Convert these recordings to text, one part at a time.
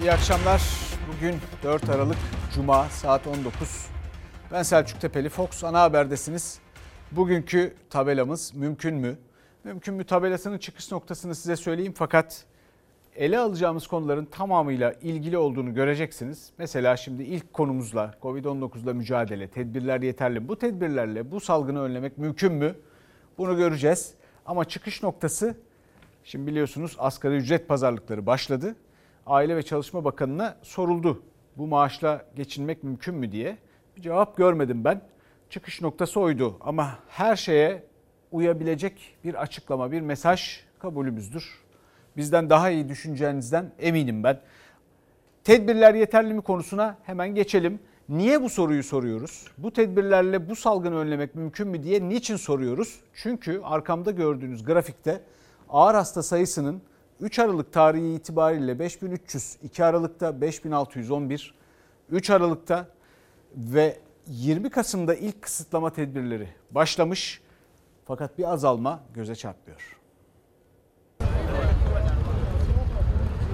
İyi akşamlar. Bugün 4 Aralık Cuma saat 19. Ben Selçuk Tepeli Fox ana haberdesiniz. Bugünkü tabelamız mümkün mü? Mümkün mü tabelasının çıkış noktasını size söyleyeyim fakat ele alacağımız konuların tamamıyla ilgili olduğunu göreceksiniz. Mesela şimdi ilk konumuzla Covid-19'la mücadele, tedbirler yeterli? Bu tedbirlerle bu salgını önlemek mümkün mü? Bunu göreceğiz. Ama çıkış noktası şimdi biliyorsunuz asgari ücret pazarlıkları başladı. Aile ve Çalışma Bakanı'na soruldu. Bu maaşla geçinmek mümkün mü diye. Bir cevap görmedim ben. Çıkış noktası oydu ama her şeye uyabilecek bir açıklama, bir mesaj kabulümüzdür. Bizden daha iyi düşüncenizden eminim ben. Tedbirler yeterli mi konusuna hemen geçelim. Niye bu soruyu soruyoruz? Bu tedbirlerle bu salgını önlemek mümkün mü diye niçin soruyoruz? Çünkü arkamda gördüğünüz grafikte ağır hasta sayısının 3 Aralık tarihi itibariyle 5300, 2 Aralık'ta 5611, 3 Aralık'ta ve 20 Kasım'da ilk kısıtlama tedbirleri başlamış. Fakat bir azalma göze çarpmıyor.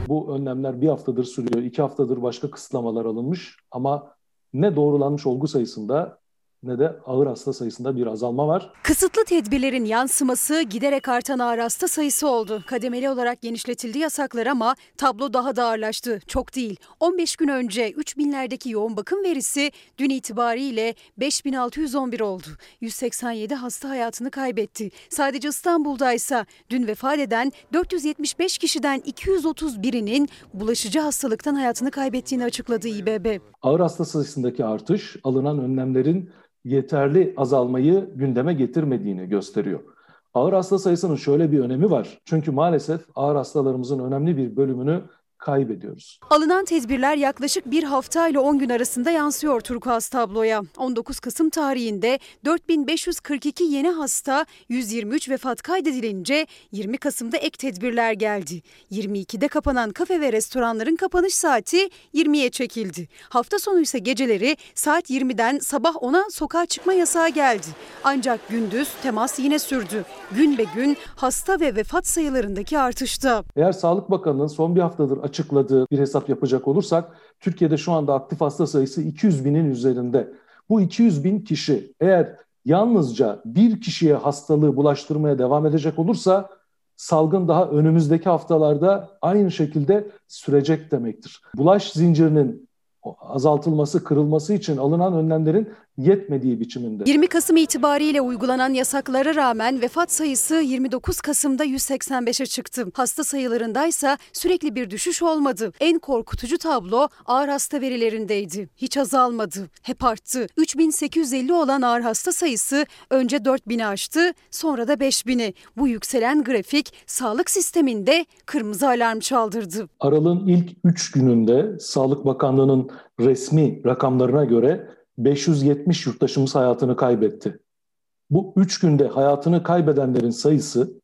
Bu önlemler bir haftadır sürüyor, iki haftadır başka kısıtlamalar alınmış ama ne doğrulanmış olgu sayısında ne de ağır hasta sayısında bir azalma var. Kısıtlı tedbirlerin yansıması giderek artan ağır hasta sayısı oldu. Kademeli olarak genişletildi yasaklar ama tablo daha da ağırlaştı. Çok değil. 15 gün önce 3000'lerdeki yoğun bakım verisi dün itibariyle 5611 oldu. 187 hasta hayatını kaybetti. Sadece İstanbul'da ise dün vefat eden 475 kişiden 231'inin bulaşıcı hastalıktan hayatını kaybettiğini açıkladı İBB. Ağır hasta sayısındaki artış alınan önlemlerin yeterli azalmayı gündeme getirmediğini gösteriyor. Ağır hasta sayısının şöyle bir önemi var. Çünkü maalesef ağır hastalarımızın önemli bir bölümünü kaybediyoruz. Alınan tedbirler yaklaşık bir hafta ile 10 gün arasında yansıyor turkuaz tabloya. 19 Kasım tarihinde 4542 yeni hasta, 123 vefat kaydedilince 20 Kasım'da ek tedbirler geldi. 22'de kapanan kafe ve restoranların kapanış saati 20'ye çekildi. Hafta sonu ise geceleri saat 20'den sabah 10'a sokağa çıkma yasağı geldi. Ancak gündüz temas yine sürdü. Gün be gün hasta ve vefat sayılarındaki artışta. Eğer Sağlık Bakanı'nın son bir haftadır açıkladığı bir hesap yapacak olursak Türkiye'de şu anda aktif hasta sayısı 200 binin üzerinde. Bu 200 bin kişi eğer yalnızca bir kişiye hastalığı bulaştırmaya devam edecek olursa salgın daha önümüzdeki haftalarda aynı şekilde sürecek demektir. Bulaş zincirinin azaltılması, kırılması için alınan önlemlerin yetmediği biçiminde. 20 Kasım itibariyle uygulanan yasaklara rağmen vefat sayısı 29 Kasım'da 185'e çıktı. Hasta sayılarındaysa sürekli bir düşüş olmadı. En korkutucu tablo ağır hasta verilerindeydi. Hiç azalmadı, hep arttı. 3850 olan ağır hasta sayısı önce 4000'i aştı, sonra da 5000'i. Bu yükselen grafik sağlık sisteminde kırmızı alarm çaldırdı. Aralığın ilk 3 gününde Sağlık Bakanlığı'nın resmi rakamlarına göre 570 yurttaşımız hayatını kaybetti. Bu 3 günde hayatını kaybedenlerin sayısı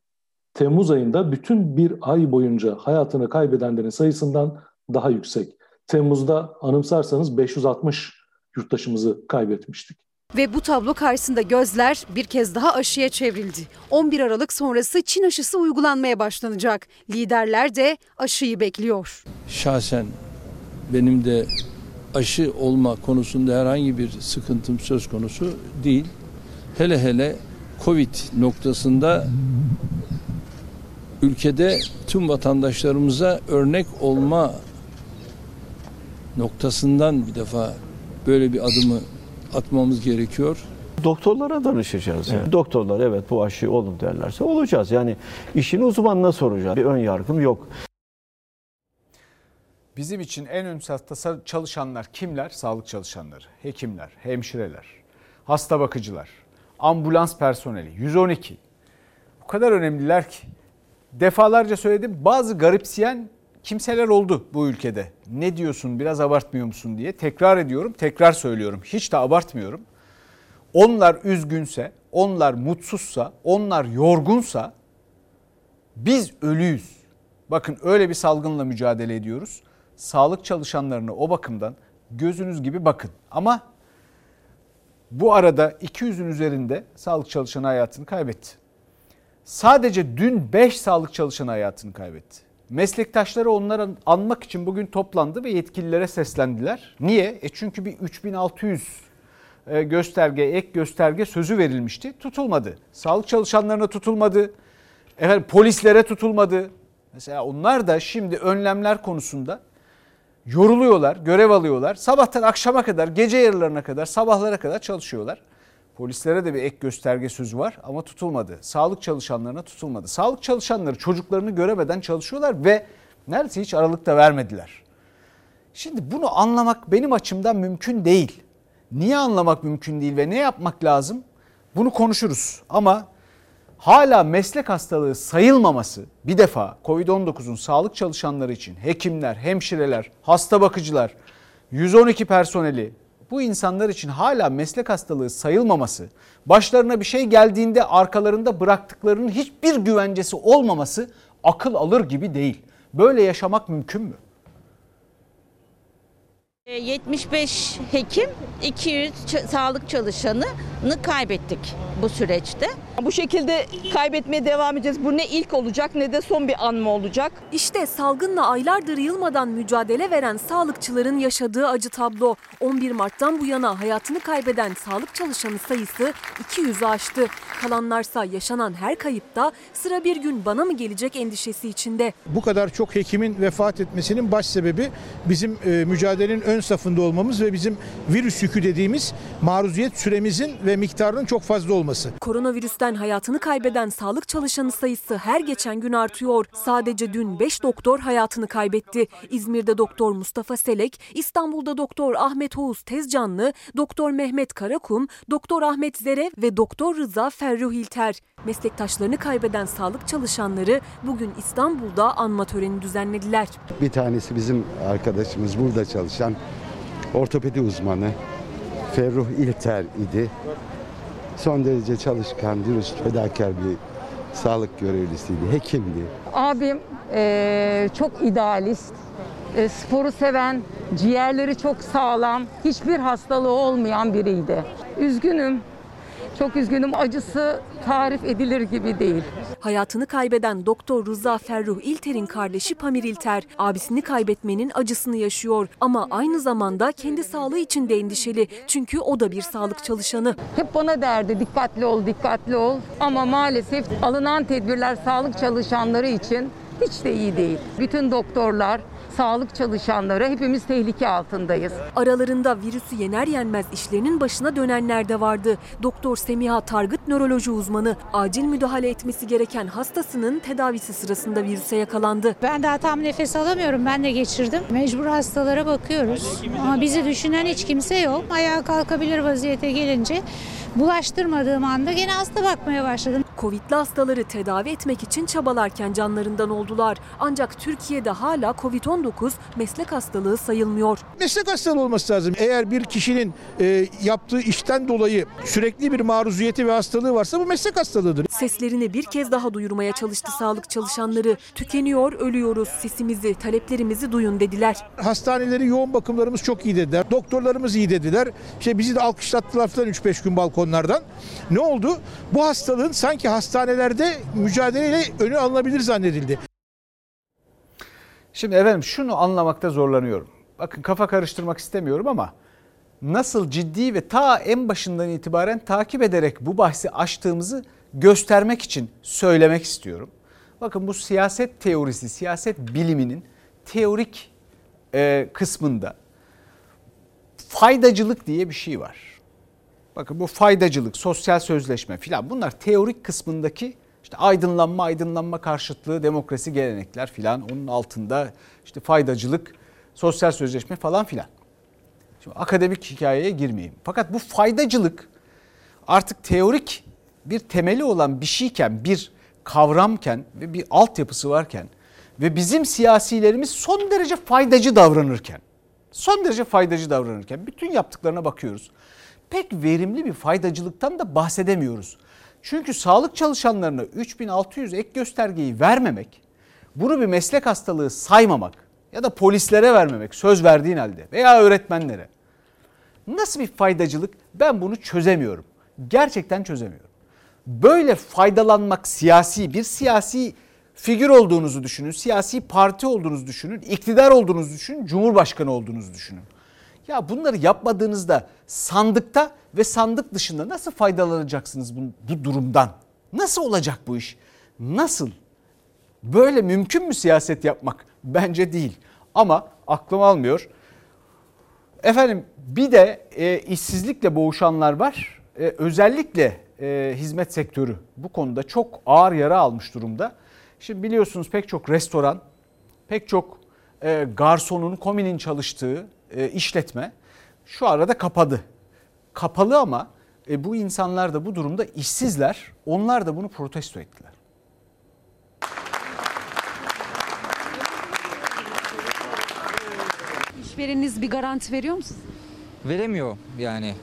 Temmuz ayında bütün bir ay boyunca hayatını kaybedenlerin sayısından daha yüksek. Temmuz'da anımsarsanız 560 yurttaşımızı kaybetmiştik. Ve bu tablo karşısında gözler bir kez daha aşıya çevrildi. 11 Aralık sonrası Çin aşısı uygulanmaya başlanacak. Liderler de aşıyı bekliyor. Şahsen benim de aşı olma konusunda herhangi bir sıkıntım söz konusu değil. Hele hele Covid noktasında ülkede tüm vatandaşlarımıza örnek olma noktasından bir defa böyle bir adımı atmamız gerekiyor. Doktorlara danışacağız. Yani. Evet. Doktorlar evet bu aşı olun derlerse olacağız. Yani işin uzmanına soracağız. Bir ön yargım yok. Bizim için en ön safhada çalışanlar kimler? Sağlık çalışanları, hekimler, hemşireler, hasta bakıcılar, ambulans personeli, 112. O kadar önemliler ki defalarca söyledim bazı garipseyen kimseler oldu bu ülkede. Ne diyorsun biraz abartmıyor musun diye tekrar ediyorum, tekrar söylüyorum. Hiç de abartmıyorum. Onlar üzgünse, onlar mutsuzsa, onlar yorgunsa biz ölüyüz. Bakın öyle bir salgınla mücadele ediyoruz sağlık çalışanlarına o bakımdan gözünüz gibi bakın. Ama bu arada 200'ün üzerinde sağlık çalışanı hayatını kaybetti. Sadece dün 5 sağlık çalışanı hayatını kaybetti. Meslektaşları onları anmak için bugün toplandı ve yetkililere seslendiler. Niye? E çünkü bir 3600 e, gösterge, ek gösterge sözü verilmişti. Tutulmadı. Sağlık çalışanlarına tutulmadı. Efendim polislere tutulmadı. Mesela onlar da şimdi önlemler konusunda yoruluyorlar, görev alıyorlar. Sabahtan akşama kadar, gece yarılarına kadar, sabahlara kadar çalışıyorlar. Polislere de bir ek gösterge sözü var ama tutulmadı. Sağlık çalışanlarına tutulmadı. Sağlık çalışanları çocuklarını göremeden çalışıyorlar ve neredeyse hiç aralıkta vermediler. Şimdi bunu anlamak benim açımdan mümkün değil. Niye anlamak mümkün değil ve ne yapmak lazım? Bunu konuşuruz ama hala meslek hastalığı sayılmaması bir defa Covid-19'un sağlık çalışanları için hekimler, hemşireler, hasta bakıcılar, 112 personeli bu insanlar için hala meslek hastalığı sayılmaması, başlarına bir şey geldiğinde arkalarında bıraktıklarının hiçbir güvencesi olmaması akıl alır gibi değil. Böyle yaşamak mümkün mü? 75 e, hekim, 200 sağlık çalışanını kaybettik bu süreçte. Bu şekilde kaybetmeye devam edeceğiz. Bu ne ilk olacak ne de son bir an mı olacak? İşte salgınla aylardır yılmadan mücadele veren sağlıkçıların yaşadığı acı tablo. 11 Mart'tan bu yana hayatını kaybeden sağlık çalışanı sayısı 200'ü aştı. Kalanlarsa yaşanan her kayıpta sıra bir gün bana mı gelecek endişesi içinde. Bu kadar çok hekimin vefat etmesinin baş sebebi bizim e, mücadelenin ön safında olmamız ve bizim virüs yükü dediğimiz maruziyet süremizin ve miktarının çok fazla olması. Koronavirüsten hayatını kaybeden sağlık çalışanı sayısı her geçen gün artıyor. Sadece dün 5 doktor hayatını kaybetti. İzmir'de doktor Mustafa Selek, İstanbul'da doktor Ahmet Oğuz Tezcanlı, doktor Mehmet Karakum, doktor Ahmet Zere ve doktor Rıza Ferruh İlter. Meslektaşlarını kaybeden sağlık çalışanları bugün İstanbul'da anma töreni düzenlediler. Bir tanesi bizim arkadaşımız burada çalışan ortopedi uzmanı Ferruh İlter idi. Son derece çalışkan, dürüst, fedakar bir sağlık görevlisiydi, hekimdi. Abim e, çok idealist, e, sporu seven, ciğerleri çok sağlam, hiçbir hastalığı olmayan biriydi. Üzgünüm, çok üzgünüm. Acısı tarif edilir gibi değil. Hayatını kaybeden Doktor Rıza Ferruh İlter'in kardeşi Pamir İlter, abisini kaybetmenin acısını yaşıyor. Ama aynı zamanda kendi sağlığı için de endişeli. Çünkü o da bir sağlık çalışanı. Hep bana derdi dikkatli ol, dikkatli ol. Ama maalesef alınan tedbirler sağlık çalışanları için hiç de iyi değil. Bütün doktorlar, sağlık çalışanları hepimiz tehlike altındayız. Aralarında virüsü yener yenmez işlerinin başına dönenler de vardı. Doktor Semiha Targıt nöroloji uzmanı acil müdahale etmesi gereken hastasının tedavisi sırasında virüse yakalandı. Ben daha tam nefes alamıyorum. Ben de geçirdim. Mecbur hastalara bakıyoruz. Ama bizi düşünen hiç kimse yok. Ayağa kalkabilir vaziyete gelince bulaştırmadığım anda gene hasta bakmaya başladım. Covid'li hastaları tedavi etmek için çabalarken canlarından oldular. Ancak Türkiye'de hala Covid-19 meslek hastalığı sayılmıyor. Meslek hastalığı olması lazım. Eğer bir kişinin e, yaptığı işten dolayı sürekli bir maruziyeti ve hastalığı varsa bu meslek hastalığıdır. Seslerini bir kez daha duyurmaya çalıştı sağlık çalışanları. Tükeniyor, ölüyoruz. Sesimizi, taleplerimizi duyun dediler. Hastaneleri yoğun bakımlarımız çok iyi dediler. Doktorlarımız iyi dediler. İşte bizi de alkışlattılar falan 3-5 gün balkonlardan. Ne oldu? Bu hastalığın sanki hastanelerde mücadeleyle önü alınabilir zannedildi. Şimdi efendim şunu anlamakta zorlanıyorum. Bakın kafa karıştırmak istemiyorum ama nasıl ciddi ve ta en başından itibaren takip ederek bu bahsi açtığımızı göstermek için söylemek istiyorum. Bakın bu siyaset teorisi, siyaset biliminin teorik e, kısmında faydacılık diye bir şey var. Bakın bu faydacılık, sosyal sözleşme filan bunlar teorik kısmındaki işte aydınlanma, aydınlanma karşıtlığı, demokrasi, gelenekler filan onun altında işte faydacılık, sosyal sözleşme falan filan. Şimdi akademik hikayeye girmeyeyim. Fakat bu faydacılık artık teorik bir temeli olan bir şeyken, bir kavramken ve bir altyapısı varken ve bizim siyasilerimiz son derece faydacı davranırken, son derece faydacı davranırken bütün yaptıklarına bakıyoruz. Pek verimli bir faydacılıktan da bahsedemiyoruz. Çünkü sağlık çalışanlarına 3600 ek göstergeyi vermemek, bunu bir meslek hastalığı saymamak ya da polislere vermemek söz verdiğin halde veya öğretmenlere. Nasıl bir faydacılık ben bunu çözemiyorum. Gerçekten çözemiyorum. Böyle faydalanmak siyasi bir siyasi figür olduğunuzu düşünün, siyasi parti olduğunuzu düşünün, iktidar olduğunuzu düşünün, cumhurbaşkanı olduğunuzu düşünün. Ya bunları yapmadığınızda sandıkta ve sandık dışında nasıl faydalanacaksınız bu, durumdan? Nasıl olacak bu iş? Nasıl? Böyle mümkün mü siyaset yapmak? Bence değil. Ama aklım almıyor. Efendim bir de e, işsizlikle boğuşanlar var. E, özellikle e, hizmet sektörü bu konuda çok ağır yara almış durumda. Şimdi biliyorsunuz pek çok restoran, pek çok e, garsonun, kominin çalıştığı e, işletme şu arada kapadı. Kapalı ama e, bu insanlar da bu durumda işsizler. Onlar da bunu protesto ettiler. İşvereniniz bir garanti veriyor mu? Veremiyor yani.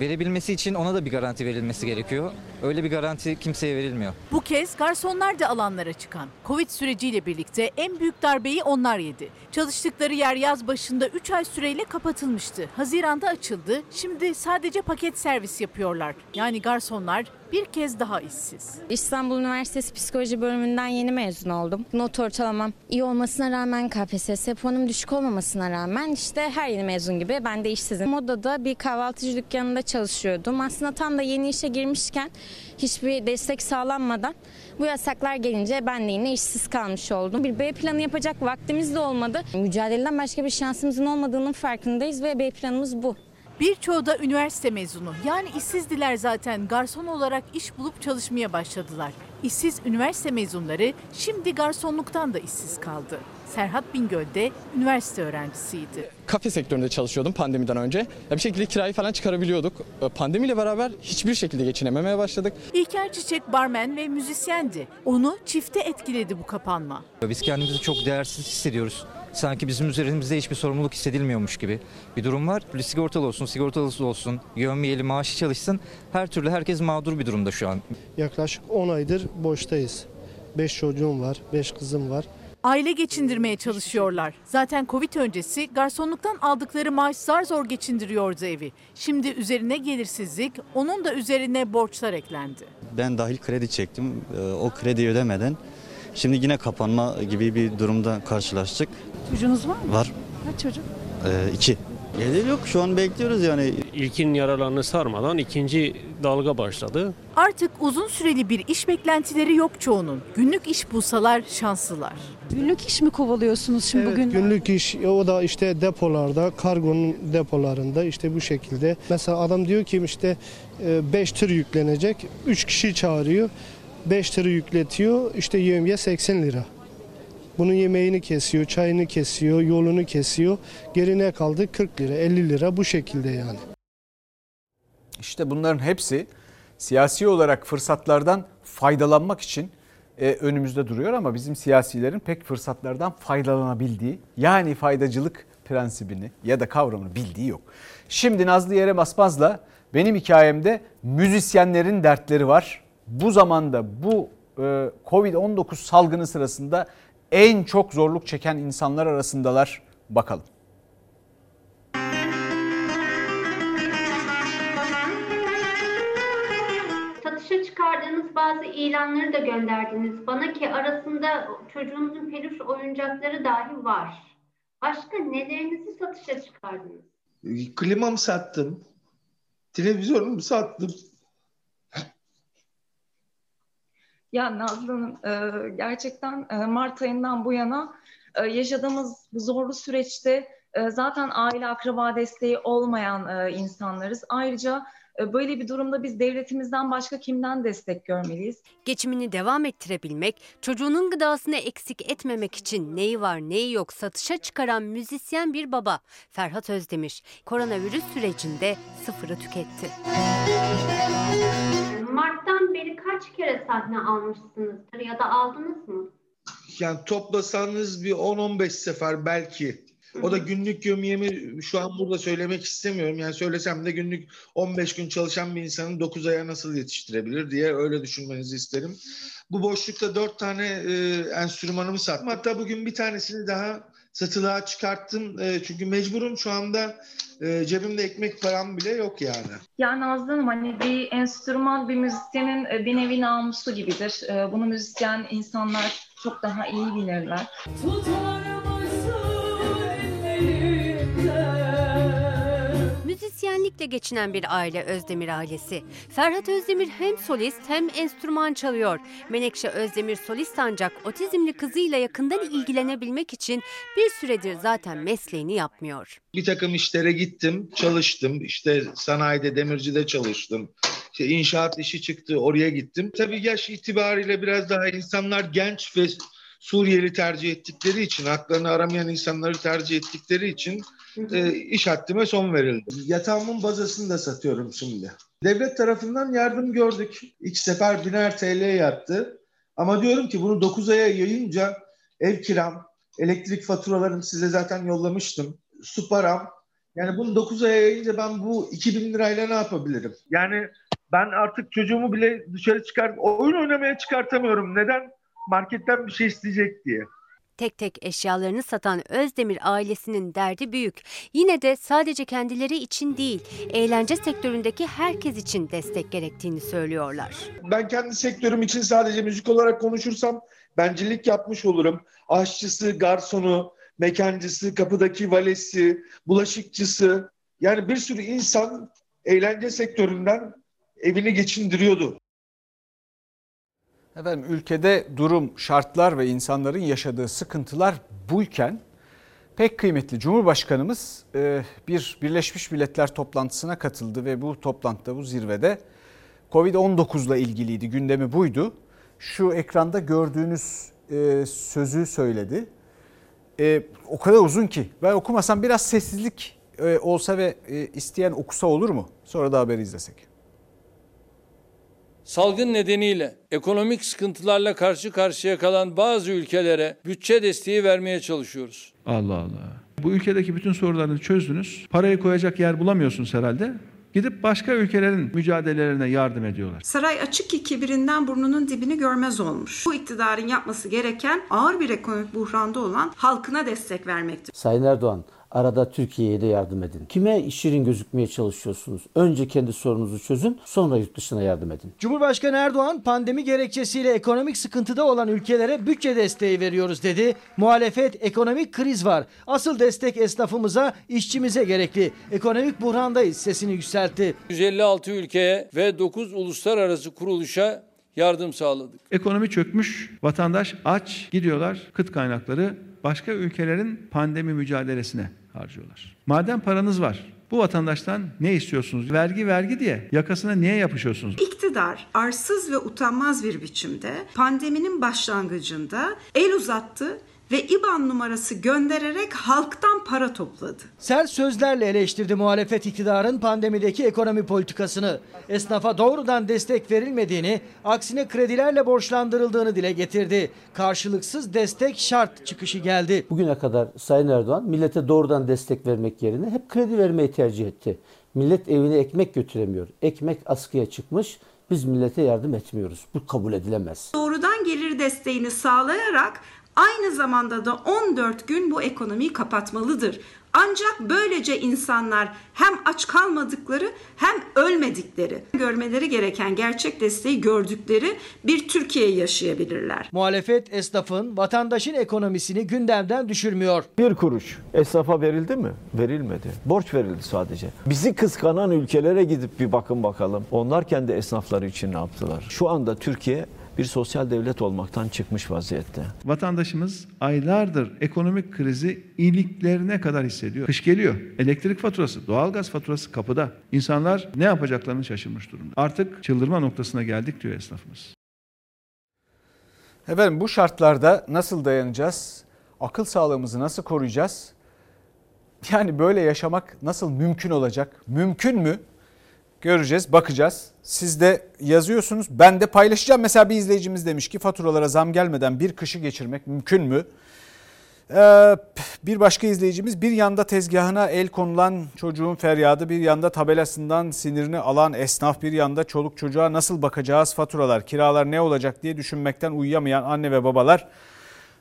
Verebilmesi için ona da bir garanti verilmesi gerekiyor. Öyle bir garanti kimseye verilmiyor. Bu kez garsonlar da alanlara çıkan. Covid süreciyle birlikte en büyük darbeyi onlar yedi. Çalıştıkları yer yaz başında 3 ay süreyle kapatılmıştı. Haziranda açıldı. Şimdi sadece paket servis yapıyorlar. Yani garsonlar bir kez daha işsiz. İstanbul Üniversitesi Psikoloji bölümünden yeni mezun oldum. Not ortalamam iyi olmasına rağmen KPSS puanım düşük olmamasına rağmen işte her yeni mezun gibi ben de işsizim. Modada bir kahvaltıcı dükkanında çalışıyordum. Aslında tam da yeni işe girmişken hiçbir destek sağlanmadan bu yasaklar gelince ben de yine işsiz kalmış oldum. Bir B planı yapacak vaktimiz de olmadı. Mücadeleden başka bir şansımızın olmadığının farkındayız ve B planımız bu. Birçoğu da üniversite mezunu. Yani işsizdiler zaten. Garson olarak iş bulup çalışmaya başladılar. İşsiz üniversite mezunları şimdi garsonluktan da işsiz kaldı. Serhat Bingöl de üniversite öğrencisiydi. Kafe sektöründe çalışıyordum pandemiden önce. Ya bir şekilde kirayı falan çıkarabiliyorduk. Ee, Pandemiyle beraber hiçbir şekilde geçinememeye başladık. İlker Çiçek barmen ve müzisyendi. Onu çifte etkiledi bu kapanma. Biz kendimizi çok değersiz hissediyoruz. Sanki bizim üzerimizde hiçbir sorumluluk hissedilmiyormuş gibi bir durum var. Sigortalı olsun, sigortalısı olsun, yövmiyeli maaşı çalışsın. Her türlü herkes mağdur bir durumda şu an. Yaklaşık 10 aydır boştayız. 5 çocuğum var, 5 kızım var. Aile geçindirmeye çalışıyorlar. Zaten Covid öncesi garsonluktan aldıkları maaş zar zor geçindiriyordu evi. Şimdi üzerine gelirsizlik, onun da üzerine borçlar eklendi. Ben dahil kredi çektim. Ee, O kredi ödemeden şimdi yine kapanma gibi bir durumda karşılaştık. Çocuğunuz var mı? Var. Kaç çocuk? Ee, iki. Gelir yok şu an bekliyoruz yani. İlkin yaralarını sarmadan ikinci dalga başladı. Artık uzun süreli bir iş beklentileri yok çoğunun. Günlük iş bulsalar şanslılar. Günlük iş mi kovalıyorsunuz şimdi Evet, bugün? günlük iş o da işte depolarda, kargonun depolarında işte bu şekilde. Mesela adam diyor ki işte 5 tır yüklenecek, 3 kişi çağırıyor. 5 tırı yükletiyor, işte yevmiye 80 lira. Bunun yemeğini kesiyor, çayını kesiyor, yolunu kesiyor. Geri ne kaldı? 40 lira, 50 lira bu şekilde yani. İşte bunların hepsi siyasi olarak fırsatlardan faydalanmak için e, önümüzde duruyor ama bizim siyasilerin pek fırsatlardan faydalanabildiği yani faydacılık prensibini ya da kavramını bildiği yok. Şimdi Nazlı Yere Basmaz'la benim hikayemde müzisyenlerin dertleri var. Bu zamanda bu e, Covid-19 salgını sırasında en çok zorluk çeken insanlar arasındalar. Bakalım. Satışa çıkardığınız bazı ilanları da gönderdiniz bana ki arasında çocuğunuzun peluş oyuncakları dahi var. Başka nelerinizi satışa çıkardınız? Klimamı sattım. Televizyonumu sattım. Ya Nazlı Hanım, e, gerçekten e, Mart ayından bu yana e, yaşadığımız bu zorlu süreçte e, zaten aile akraba desteği olmayan e, insanlarız. Ayrıca e, böyle bir durumda biz devletimizden başka kimden destek görmeliyiz? Geçimini devam ettirebilmek, çocuğunun gıdasını eksik etmemek için neyi var neyi yok satışa çıkaran müzisyen bir baba Ferhat Özdemir koronavirüs sürecinde sıfırı tüketti. Mart'tan beri kaç kere sahne almışsınızdır ya da aldınız mı? Yani toplasanız bir 10-15 sefer belki. O da günlük gömüyemi şu an burada söylemek istemiyorum. Yani söylesem de günlük 15 gün çalışan bir insanın 9 aya nasıl yetiştirebilir diye öyle düşünmenizi isterim. Bu boşlukta 4 tane e, enstrümanımı sattım. Hatta bugün bir tanesini daha satılığa çıkarttım. E, çünkü mecburum şu anda e, cebimde ekmek param bile yok yani. Yani Nazlı Hanım hani bir enstrüman bir müzisyenin e, bir nevi namusu gibidir. E, Bunu müzisyen insanlar çok daha iyi bilirler. Müzisyenlikle geçinen bir aile Özdemir ailesi. Ferhat Özdemir hem solist hem enstrüman çalıyor. Menekşe Özdemir solist ancak otizmli kızıyla yakından ilgilenebilmek için bir süredir zaten mesleğini yapmıyor. Bir takım işlere gittim, çalıştım. İşte sanayide, demircide çalıştım. İşte inşaat işi çıktı, oraya gittim. Tabii yaş itibariyle biraz daha insanlar genç ve Suriyeli tercih ettikleri için, haklarını aramayan insanları tercih ettikleri için e, iş haddime son verildi. Yatağımın bazasını da satıyorum şimdi. Devlet tarafından yardım gördük. İlk sefer biner TL yattı. Ama diyorum ki bunu 9 aya yayınca ev kiram, elektrik faturalarım size zaten yollamıştım. Su param. Yani bunu 9 aya yayınca ben bu 2000 lirayla ne yapabilirim? Yani ben artık çocuğumu bile dışarı çıkar, oyun oynamaya çıkartamıyorum. Neden? Marketten bir şey isteyecek diye. Tek tek eşyalarını satan Özdemir ailesinin derdi büyük. Yine de sadece kendileri için değil, eğlence sektöründeki herkes için destek gerektiğini söylüyorlar. Ben kendi sektörüm için sadece müzik olarak konuşursam bencillik yapmış olurum. Aşçısı, garsonu, mekancısı, kapıdaki valesi, bulaşıkçısı yani bir sürü insan eğlence sektöründen evini geçindiriyordu. Efendim ülkede durum, şartlar ve insanların yaşadığı sıkıntılar buyken pek kıymetli Cumhurbaşkanımız e, bir Birleşmiş Milletler toplantısına katıldı ve bu toplantıda bu zirvede Covid-19 ile ilgiliydi gündemi buydu. Şu ekranda gördüğünüz e, sözü söyledi. E, o kadar uzun ki ben okumasam biraz sessizlik olsa ve isteyen okusa olur mu? Sonra da haberi izlesek. Salgın nedeniyle ekonomik sıkıntılarla karşı karşıya kalan bazı ülkelere bütçe desteği vermeye çalışıyoruz. Allah Allah. Bu ülkedeki bütün sorularını çözdünüz. Parayı koyacak yer bulamıyorsunuz herhalde. Gidip başka ülkelerin mücadelelerine yardım ediyorlar. Saray açık ki kibirinden burnunun dibini görmez olmuş. Bu iktidarın yapması gereken ağır bir ekonomik buhranda olan halkına destek vermektir. Sayın Erdoğan, Arada Türkiye'ye de yardım edin. Kime şirin gözükmeye çalışıyorsunuz? Önce kendi sorununuzu çözün, sonra yurt dışına yardım edin. Cumhurbaşkanı Erdoğan pandemi gerekçesiyle ekonomik sıkıntıda olan ülkelere bütçe desteği veriyoruz dedi. Muhalefet ekonomik kriz var. Asıl destek esnafımıza, işçimize gerekli. Ekonomik buhrandayız sesini yükseltti. 156 ülkeye ve 9 uluslararası kuruluşa yardım sağladık. Ekonomi çökmüş, vatandaş aç, gidiyorlar kıt kaynakları başka ülkelerin pandemi mücadelesine harcıyorlar. Madem paranız var, bu vatandaştan ne istiyorsunuz? Vergi vergi diye yakasına niye yapışıyorsunuz? İktidar arsız ve utanmaz bir biçimde pandeminin başlangıcında el uzattı ve IBAN numarası göndererek halktan para topladı. Sert sözlerle eleştirdi muhalefet iktidarın pandemideki ekonomi politikasını. Esnafa doğrudan destek verilmediğini, aksine kredilerle borçlandırıldığını dile getirdi. Karşılıksız destek şart çıkışı geldi. Bugüne kadar Sayın Erdoğan millete doğrudan destek vermek yerine hep kredi vermeyi tercih etti. Millet evine ekmek götüremiyor. Ekmek askıya çıkmış. Biz millete yardım etmiyoruz. Bu kabul edilemez. Doğrudan gelir desteğini sağlayarak aynı zamanda da 14 gün bu ekonomiyi kapatmalıdır. Ancak böylece insanlar hem aç kalmadıkları hem ölmedikleri, görmeleri gereken gerçek desteği gördükleri bir Türkiye yaşayabilirler. Muhalefet esnafın, vatandaşın ekonomisini gündemden düşürmüyor. Bir kuruş esnafa verildi mi? Verilmedi. Borç verildi sadece. Bizi kıskanan ülkelere gidip bir bakın bakalım. Onlar kendi esnafları için ne yaptılar? Şu anda Türkiye bir sosyal devlet olmaktan çıkmış vaziyette. Vatandaşımız aylardır ekonomik krizi iliklerine kadar hissediyor. Kış geliyor. Elektrik faturası, doğalgaz faturası kapıda. İnsanlar ne yapacaklarını şaşırmış durumda. Artık çıldırma noktasına geldik diyor esnafımız. Efendim bu şartlarda nasıl dayanacağız? Akıl sağlığımızı nasıl koruyacağız? Yani böyle yaşamak nasıl mümkün olacak? Mümkün mü? Göreceğiz, bakacağız. Siz de yazıyorsunuz. Ben de paylaşacağım. Mesela bir izleyicimiz demiş ki faturalara zam gelmeden bir kışı geçirmek mümkün mü? Ee, bir başka izleyicimiz bir yanda tezgahına el konulan çocuğun feryadı, bir yanda tabelasından sinirini alan esnaf, bir yanda çoluk çocuğa nasıl bakacağız faturalar, kiralar ne olacak diye düşünmekten uyuyamayan anne ve babalar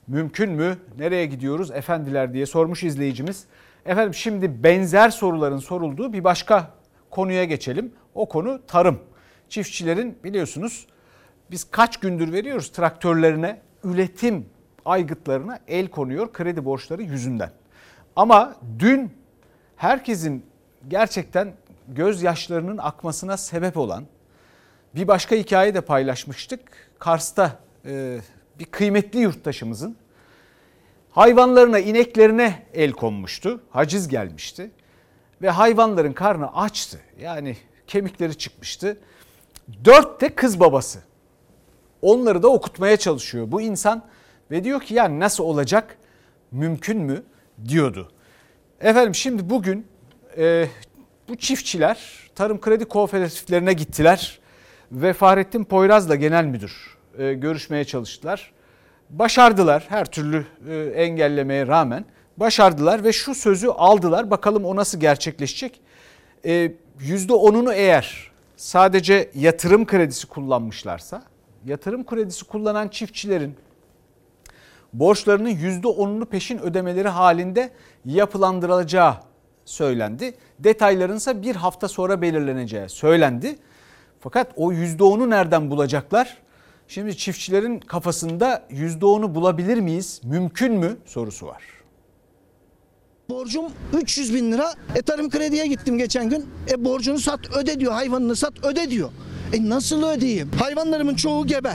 mümkün mü? Nereye gidiyoruz efendiler diye sormuş izleyicimiz. Efendim şimdi benzer soruların sorulduğu bir başka konuya geçelim. O konu tarım. Çiftçilerin biliyorsunuz biz kaç gündür veriyoruz traktörlerine üretim aygıtlarına el konuyor kredi borçları yüzünden. Ama dün herkesin gerçekten gözyaşlarının akmasına sebep olan bir başka hikaye de paylaşmıştık. Kars'ta e, bir kıymetli yurttaşımızın hayvanlarına, ineklerine el konmuştu. Haciz gelmişti ve hayvanların karnı açtı. Yani kemikleri çıkmıştı. Dört de kız babası. Onları da okutmaya çalışıyor bu insan ve diyor ki yani nasıl olacak mümkün mü diyordu. Efendim şimdi bugün e, bu çiftçiler tarım kredi kooperatiflerine gittiler ve Fahrettin Poyraz'la genel müdür e, görüşmeye çalıştılar. Başardılar her türlü e, engellemeye rağmen başardılar ve şu sözü aldılar. Bakalım o nasıl gerçekleşecek? E, %10'unu eğer sadece yatırım kredisi kullanmışlarsa yatırım kredisi kullanan çiftçilerin borçlarının %10'unu peşin ödemeleri halinde yapılandırılacağı söylendi. Detayların ise bir hafta sonra belirleneceği söylendi. Fakat o %10'u nereden bulacaklar? Şimdi çiftçilerin kafasında %10'u bulabilir miyiz? Mümkün mü sorusu var. Borcum 300 bin lira. E tarım krediye gittim geçen gün. E borcunu sat öde diyor. Hayvanını sat öde diyor. E nasıl ödeyeyim? Hayvanlarımın çoğu gebe.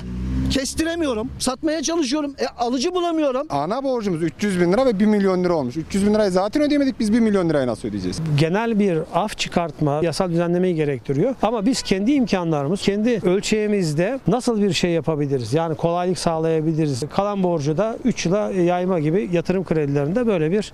Kestiremiyorum. Satmaya çalışıyorum. E alıcı bulamıyorum. Ana borcumuz 300 bin lira ve 1 milyon lira olmuş. 300 bin lirayı zaten ödeyemedik biz 1 milyon lirayı nasıl ödeyeceğiz? Genel bir af çıkartma yasal düzenlemeyi gerektiriyor. Ama biz kendi imkanlarımız, kendi ölçeğimizde nasıl bir şey yapabiliriz? Yani kolaylık sağlayabiliriz. Kalan borcu da 3 yıla yayma gibi yatırım kredilerinde böyle bir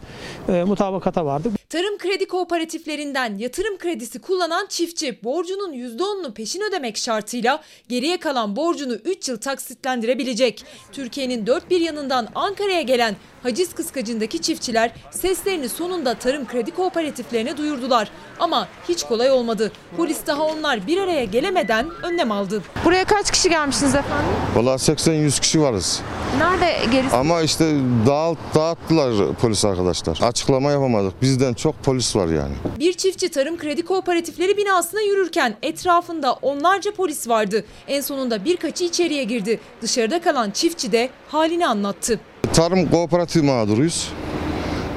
e, mutabakata vardı. Tarım kredi kooperatiflerinden yatırım kredisi kullanan çiftçi borcunun %10'unu peşin ödemek şartıyla geriye kalan borcunu 3 yıl taksitlendirebilecek. Türkiye'nin dört bir yanından Ankara'ya gelen haciz kıskacındaki çiftçiler seslerini sonunda tarım kredi kooperatiflerine duyurdular. Ama hiç kolay olmadı. Polis daha onlar bir araya gelemeden önlem aldı. Buraya kaç kişi gelmişsiniz efendim? Valla 80-100 kişi varız. Nerede gerisi? Ama işte dağıt, dağıttılar polis arkadaşlar. Açıklama yapamadık. Bizden çok polis var yani. Bir çiftçi tarım kredi kooperatifleri binasına yürürken etrafında onlarca polis vardı. En sonunda birkaçı içeriye girdi. Dışarıda kalan çiftçi de halini anlattı. Tarım kooperatif mağduruyuz.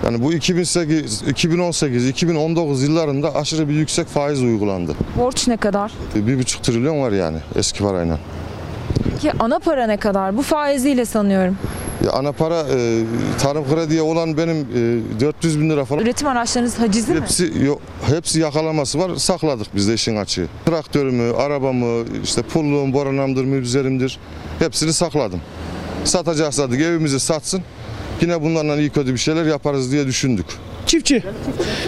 Yani bu 2008, 2018, 2019 yıllarında aşırı bir yüksek faiz uygulandı. Borç ne kadar? Bir buçuk trilyon var yani eski parayla. Peki ana para ne kadar? Bu faiziyle sanıyorum. Ya ana para e, tarım krediye olan benim e, 400 bin lira falan. Üretim araçlarınız hacizi mi? Hepsi yok, hepsi yakalaması var. Sakladık biz de işin açığı. Traktörümü, arabamı, işte pulluğum, boranamdır, mübzerimdir. Hepsini sakladım. Satacaksa da evimizi satsın. Yine bunlarla iyi kötü bir şeyler yaparız diye düşündük. Çiftçi.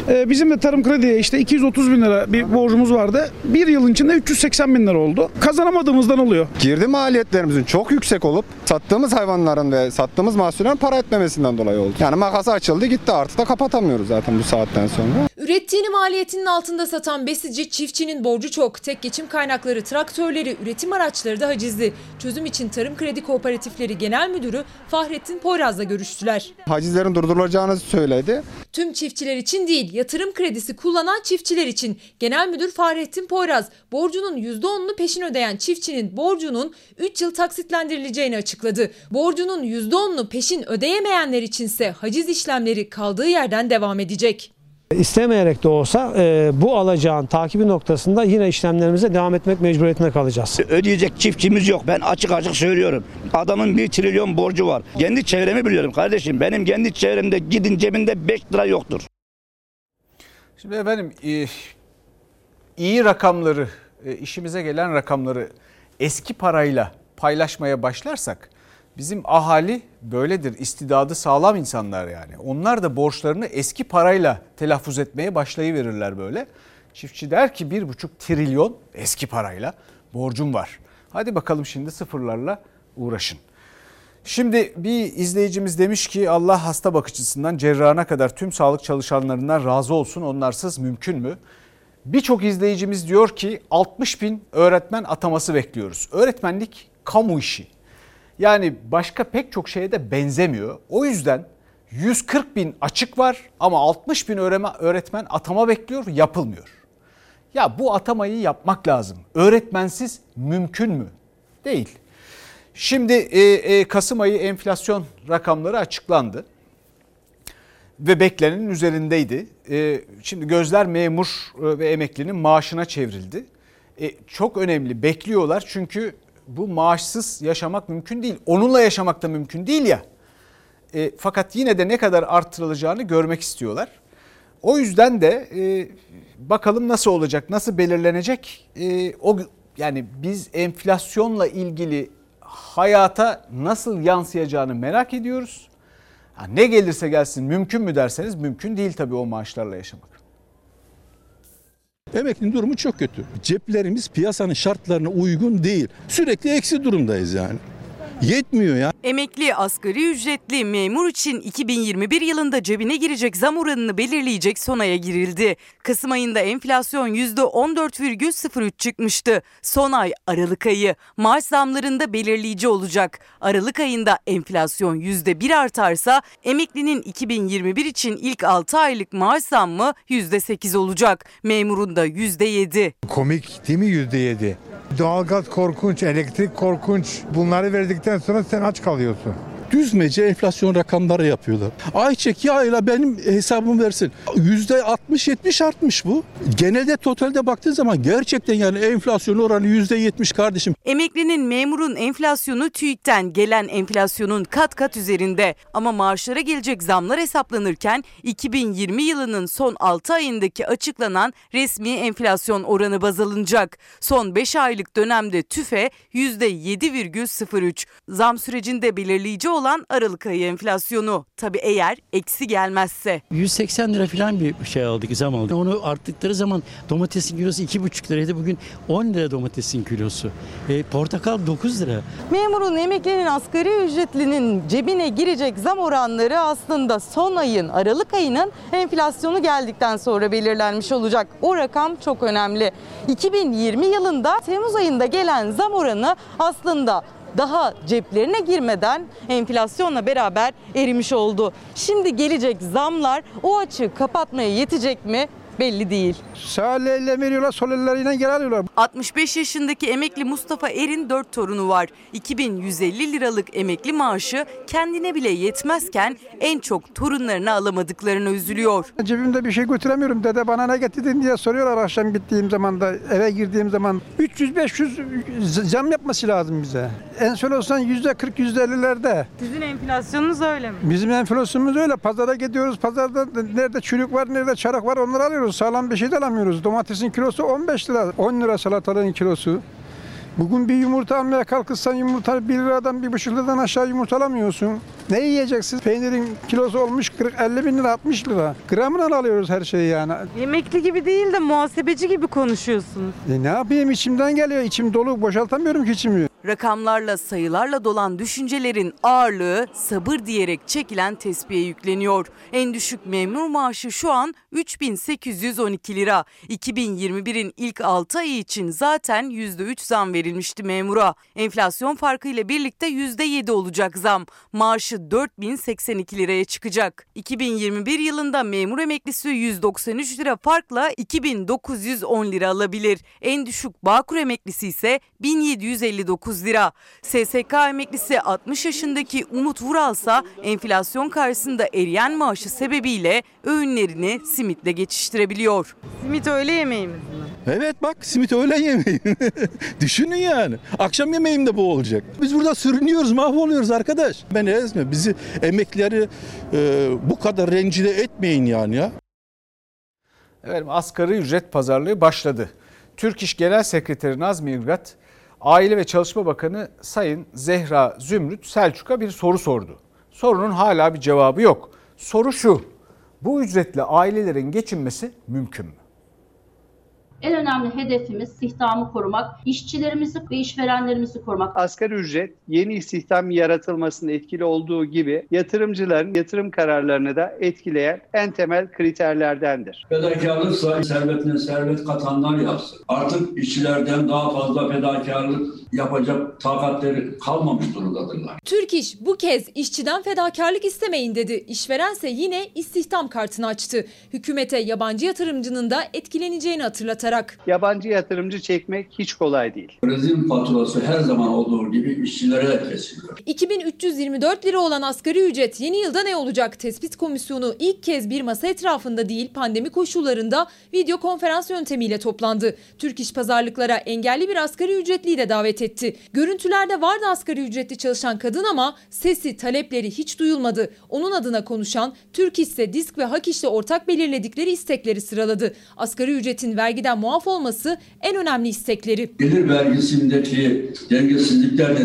Ee, bizim de tarım krediye işte 230 bin lira bir borcumuz vardı. Bir yılın içinde 380 bin lira oldu. Kazanamadığımızdan oluyor. Girdi maliyetlerimizin çok yüksek olup sattığımız hayvanların ve sattığımız mahsullerin para etmemesinden dolayı oldu. Yani makası açıldı gitti artık da kapatamıyoruz zaten bu saatten sonra. Ürettiğini maliyetinin altında satan besici çiftçinin borcu çok. Tek geçim kaynakları traktörleri, üretim araçları da hacizli. Çözüm için Tarım Kredi Kooperatifleri Genel Müdürü Fahrettin Poyraz'la görüştüler. Hacizlerin durdurulacağını söyledi. Tüm çiftçiler için değil, yatırım kredisi kullanan çiftçiler için. Genel Müdür Fahrettin Poyraz, borcunun %10'unu peşin ödeyen çiftçinin borcunun 3 yıl taksitlendirileceğini açıkladı. Borcunun %10'unu peşin ödeyemeyenler içinse haciz işlemleri kaldığı yerden devam edecek. İstemeyerek de olsa e, bu alacağın takibi noktasında yine işlemlerimize devam etmek mecburiyetinde kalacağız. Ödeyecek çiftçimiz yok. Ben açık açık söylüyorum. Adamın bir trilyon borcu var. Kendi çevremi biliyorum kardeşim. Benim kendi çevremde gidin cebinde 5 lira yoktur. Şimdi efendim e, iyi rakamları, e, işimize gelen rakamları eski parayla paylaşmaya başlarsak bizim ahali böyledir. İstidadı sağlam insanlar yani. Onlar da borçlarını eski parayla telaffuz etmeye başlayıverirler böyle. Çiftçi der ki bir buçuk trilyon eski parayla borcum var. Hadi bakalım şimdi sıfırlarla uğraşın. Şimdi bir izleyicimiz demiş ki Allah hasta bakıcısından cerrahına kadar tüm sağlık çalışanlarından razı olsun onlarsız mümkün mü? Birçok izleyicimiz diyor ki 60 bin öğretmen ataması bekliyoruz. Öğretmenlik kamu işi. Yani başka pek çok şeye de benzemiyor. O yüzden 140 bin açık var ama 60 bin öğretmen atama bekliyor yapılmıyor. Ya bu atamayı yapmak lazım. Öğretmensiz mümkün mü? Değil. Şimdi e, e, Kasım ayı enflasyon rakamları açıklandı ve beklenenin üzerindeydi. E, şimdi gözler memur e, ve emeklinin maaşına çevrildi. E, çok önemli bekliyorlar çünkü bu maaşsız yaşamak mümkün değil. Onunla yaşamak da mümkün değil ya. E, fakat yine de ne kadar arttırılacağını görmek istiyorlar. O yüzden de e, bakalım nasıl olacak, nasıl belirlenecek? E, o yani biz enflasyonla ilgili hayata nasıl yansıyacağını merak ediyoruz. Ha, ne gelirse gelsin mümkün mü derseniz mümkün değil tabii o maaşlarla yaşamak. Emeklinin durumu çok kötü. Ceplerimiz piyasanın şartlarına uygun değil. Sürekli eksi durumdayız yani. Yetmiyor ya. Emekli, asgari ücretli, memur için 2021 yılında cebine girecek zam oranını belirleyecek son aya girildi. Kasım ayında enflasyon %14,03 çıkmıştı. Son ay Aralık ayı. Maaş zamlarında belirleyici olacak. Aralık ayında enflasyon %1 artarsa emeklinin 2021 için ilk 6 aylık maaş zammı %8 olacak. Memurun da %7. Komik değil mi %7? Doğalgaz korkunç, elektrik korkunç. Bunları verdikten sonra sen aç kalıyorsun. Düzmece enflasyon rakamları yapıyorlar. Ayçek yağıyla benim hesabımı versin. %60-70 artmış bu. Genelde totalde baktığın zaman gerçekten yani enflasyon oranı %70 kardeşim. Emeklinin memurun enflasyonu TÜİK'ten gelen enflasyonun kat kat üzerinde. Ama maaşlara gelecek zamlar hesaplanırken 2020 yılının son 6 ayındaki açıklanan resmi enflasyon oranı baz alınacak. Son 5 aylık dönemde TÜFE %7,03. Zam sürecinde belirleyici olan Aralık ayı enflasyonu. Tabi eğer eksi gelmezse. 180 lira falan bir şey aldık zam aldık. Onu arttıkları zaman domatesin kilosu 2,5 liraydı. Bugün 10 lira domatesin kilosu. E, portakal 9 lira. Memurun, emeklinin, asgari ücretlinin cebine girecek zam oranları aslında son ayın Aralık ayının enflasyonu geldikten sonra belirlenmiş olacak. O rakam çok önemli. 2020 yılında Temmuz ayında gelen zam oranı aslında daha ceplerine girmeden enflasyonla beraber erimiş oldu. Şimdi gelecek zamlar o açığı kapatmaya yetecek mi? Belli değil. Sağ elle veriyorlar, sol elleriyle geri alıyorlar. 65 yaşındaki emekli Mustafa Er'in 4 torunu var. 2150 liralık emekli maaşı kendine bile yetmezken en çok torunlarına alamadıklarına üzülüyor. Cebimde bir şey götüremiyorum. Dede bana ne getirdin diye soruyorlar akşam gittiğim zaman da eve girdiğim zaman. 300-500 zam yapması lazım bize. En son olsan %40 %50'lerde. Sizin enflasyonunuz öyle mi? Bizim enflasyonumuz öyle. Pazara gidiyoruz. Pazarda nerede çürük var, nerede çarık var onları alıyoruz. Sağlam bir şey de alamıyoruz. Domatesin kilosu 15 lira. 10 lira salatalığın kilosu. Bugün bir yumurta almaya kalkırsan yumurta 1 liradan 1,5 liradan aşağı yumurta alamıyorsun. Ne yiyeceksin? Peynirin kilosu olmuş 40, 50 bin lira 60 lira. Gramına alıyoruz her şeyi yani. Emekli gibi değil de muhasebeci gibi konuşuyorsunuz. E ne yapayım içimden geliyor. İçim dolu boşaltamıyorum ki içimi. Rakamlarla sayılarla dolan düşüncelerin ağırlığı sabır diyerek çekilen tespihe yükleniyor. En düşük memur maaşı şu an 3812 lira. 2021'in ilk 6 ayı için zaten %3 zam verilmişti memura. Enflasyon farkıyla birlikte %7 olacak zam. Maaşı 4082 liraya çıkacak. 2021 yılında memur emeklisi 193 lira farkla 2910 lira alabilir. En düşük Bağkur emeklisi ise 1759 lira. SSK emeklisi 60 yaşındaki Umut Vuralsa enflasyon karşısında eriyen maaşı sebebiyle öğünlerini simitle geçiştirebiliyor. Simit öğle yemeğimiz mi? Evet bak simit öğlen yemeği. Düşünün yani. Akşam yemeğim de bu olacak. Biz burada sürünüyoruz, mahvoluyoruz arkadaş. Ben ezme. Bizi emeklileri e, bu kadar rencide etmeyin yani ya. Evet, asgari ücret pazarlığı başladı. Türk İş Genel Sekreteri Nazmi İlgat, Aile ve Çalışma Bakanı Sayın Zehra Zümrüt Selçuk'a bir soru sordu. Sorunun hala bir cevabı yok. Soru şu, bu ücretle ailelerin geçinmesi mümkün mü? En önemli hedefimiz istihdamı korumak, işçilerimizi ve işverenlerimizi korumak. Asgari ücret yeni istihdam yaratılmasında etkili olduğu gibi yatırımcıların yatırım kararlarını da etkileyen en temel kriterlerdendir. Fedakarlıksa servetine servet katanlar yapsın. Artık işçilerden daha fazla fedakarlık yapacak takatleri kalmamış durumdadırlar. Türk İş bu kez işçiden fedakarlık istemeyin dedi. İşverense yine istihdam kartını açtı. Hükümete yabancı yatırımcının da etkileneceğini hatırlatarak anlatarak. Yabancı yatırımcı çekmek hiç kolay değil. Krizin faturası her zaman olduğu gibi işçilere kesiliyor. 2324 lira olan asgari ücret yeni yılda ne olacak? Tespit komisyonu ilk kez bir masa etrafında değil pandemi koşullarında video konferans yöntemiyle toplandı. Türk İş Pazarlıklara engelli bir asgari ücretliyi de davet etti. Görüntülerde vardı asgari ücretli çalışan kadın ama sesi, talepleri hiç duyulmadı. Onun adına konuşan Türk İş'se Disk ve Hak İş'le ortak belirledikleri istekleri sıraladı. Asgari ücretin vergiden muaf olması en önemli istekleri. Gelir vergisindeki dengesizlikler